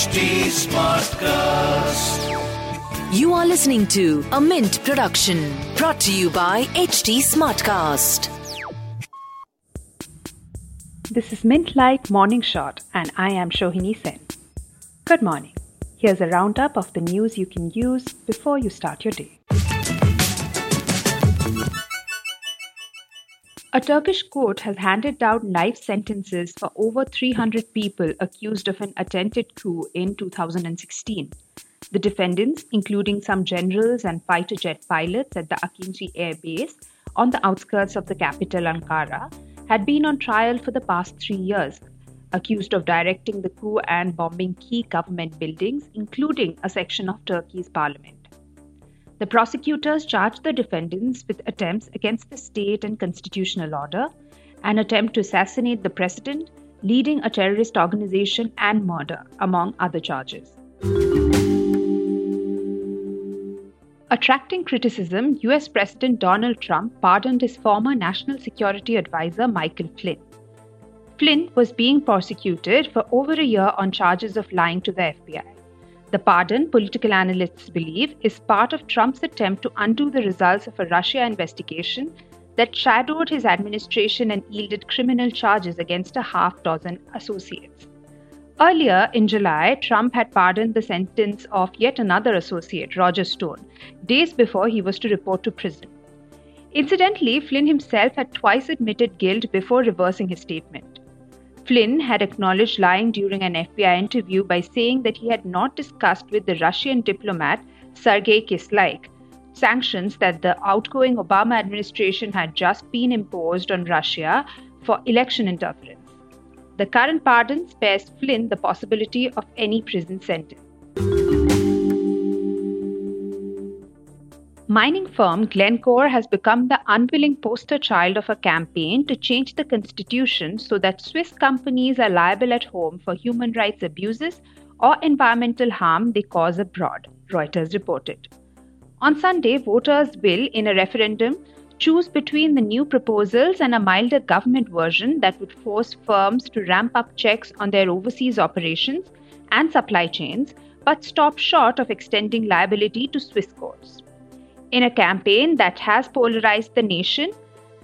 HT Smartcast. You are listening to a Mint production brought to you by HT Smartcast. This is Mint Light Morning Shot, and I am Shohini Sen. Good morning. Here's a roundup of the news you can use before you start your day. A Turkish court has handed down life sentences for over 300 people accused of an attempted coup in 2016. The defendants, including some generals and fighter jet pilots at the Akinci Air Base on the outskirts of the capital Ankara, had been on trial for the past three years, accused of directing the coup and bombing key government buildings, including a section of Turkey's parliament. The prosecutors charged the defendants with attempts against the state and constitutional order, an attempt to assassinate the president, leading a terrorist organization, and murder, among other charges. Attracting criticism, US President Donald Trump pardoned his former national security advisor Michael Flynn. Flynn was being prosecuted for over a year on charges of lying to the FBI. The pardon, political analysts believe, is part of Trump's attempt to undo the results of a Russia investigation that shadowed his administration and yielded criminal charges against a half dozen associates. Earlier in July, Trump had pardoned the sentence of yet another associate, Roger Stone, days before he was to report to prison. Incidentally, Flynn himself had twice admitted guilt before reversing his statement. Flynn had acknowledged lying during an FBI interview by saying that he had not discussed with the Russian diplomat Sergei Kislyak sanctions that the outgoing Obama administration had just been imposed on Russia for election interference. The current pardon spares Flynn the possibility of any prison sentence. Mining firm Glencore has become the unwilling poster child of a campaign to change the constitution so that Swiss companies are liable at home for human rights abuses or environmental harm they cause abroad, Reuters reported. On Sunday, voters will, in a referendum, choose between the new proposals and a milder government version that would force firms to ramp up checks on their overseas operations and supply chains, but stop short of extending liability to Swiss courts. In a campaign that has polarized the nation,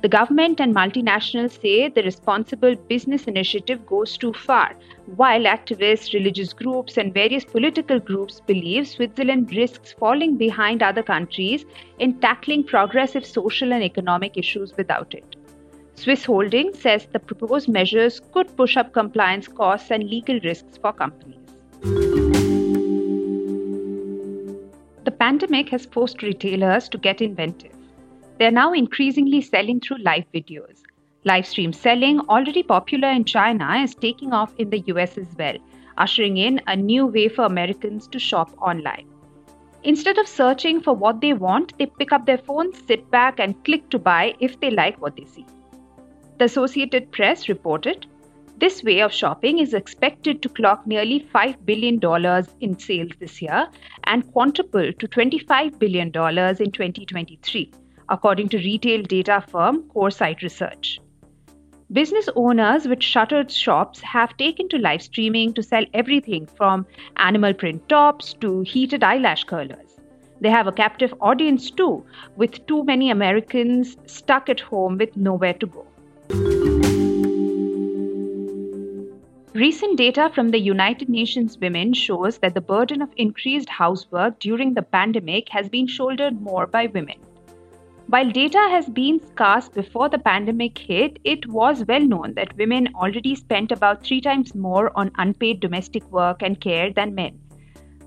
the government and multinationals say the responsible business initiative goes too far, while activists, religious groups, and various political groups believe Switzerland risks falling behind other countries in tackling progressive social and economic issues without it. Swiss Holdings says the proposed measures could push up compliance costs and legal risks for companies. The pandemic has forced retailers to get inventive. They're now increasingly selling through live videos. Live stream selling, already popular in China, is taking off in the US as well, ushering in a new way for Americans to shop online. Instead of searching for what they want, they pick up their phones, sit back, and click to buy if they like what they see. The Associated Press reported this way of shopping is expected to clock nearly $5 billion in sales this year and quadruple to $25 billion in 2023, according to retail data firm CoreSight Research. Business owners with shuttered shops have taken to live streaming to sell everything from animal print tops to heated eyelash curlers. They have a captive audience too, with too many Americans stuck at home with nowhere to go. Recent data from the United Nations Women shows that the burden of increased housework during the pandemic has been shouldered more by women. While data has been scarce before the pandemic hit, it was well known that women already spent about three times more on unpaid domestic work and care than men.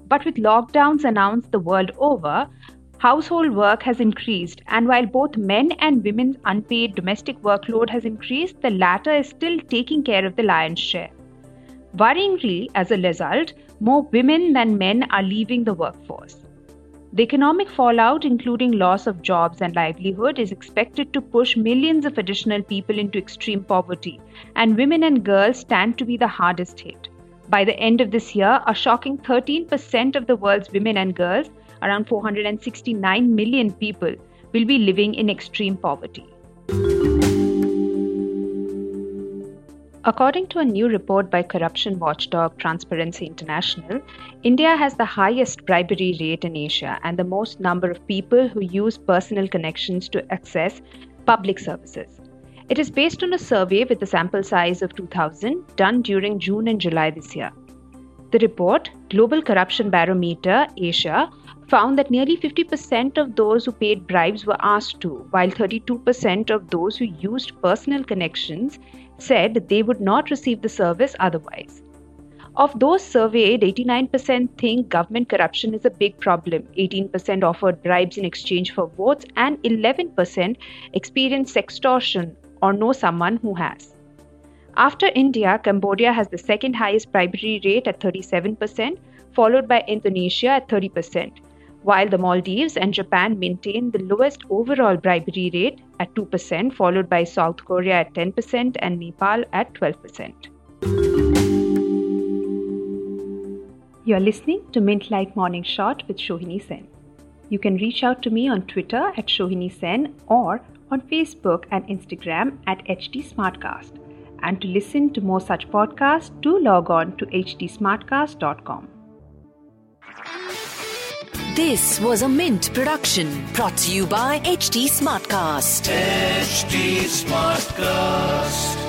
But with lockdowns announced the world over, household work has increased, and while both men and women's unpaid domestic workload has increased, the latter is still taking care of the lion's share. Worryingly, as a result, more women than men are leaving the workforce. The economic fallout, including loss of jobs and livelihood, is expected to push millions of additional people into extreme poverty, and women and girls stand to be the hardest hit. By the end of this year, a shocking 13% of the world's women and girls, around 469 million people, will be living in extreme poverty. According to a new report by corruption watchdog Transparency International, India has the highest bribery rate in Asia and the most number of people who use personal connections to access public services. It is based on a survey with a sample size of 2000 done during June and July this year. The report, Global Corruption Barometer Asia, found that nearly 50% of those who paid bribes were asked to, while 32% of those who used personal connections said they would not receive the service otherwise. Of those surveyed, 89% think government corruption is a big problem, 18% offered bribes in exchange for votes, and 11% experienced extortion or know someone who has. After India, Cambodia has the second highest bribery rate at 37%, followed by Indonesia at 30% while the Maldives and Japan maintain the lowest overall bribery rate at 2%, followed by South Korea at 10% and Nepal at 12%. You're listening to Mint Like Morning Shot with Shohini Sen. You can reach out to me on Twitter at Shohini Sen or on Facebook and Instagram at HT Smartcast. And to listen to more such podcasts, do log on to htsmartcast.com. This was a Mint production brought to you by HT Smartcast. HT Smartcast.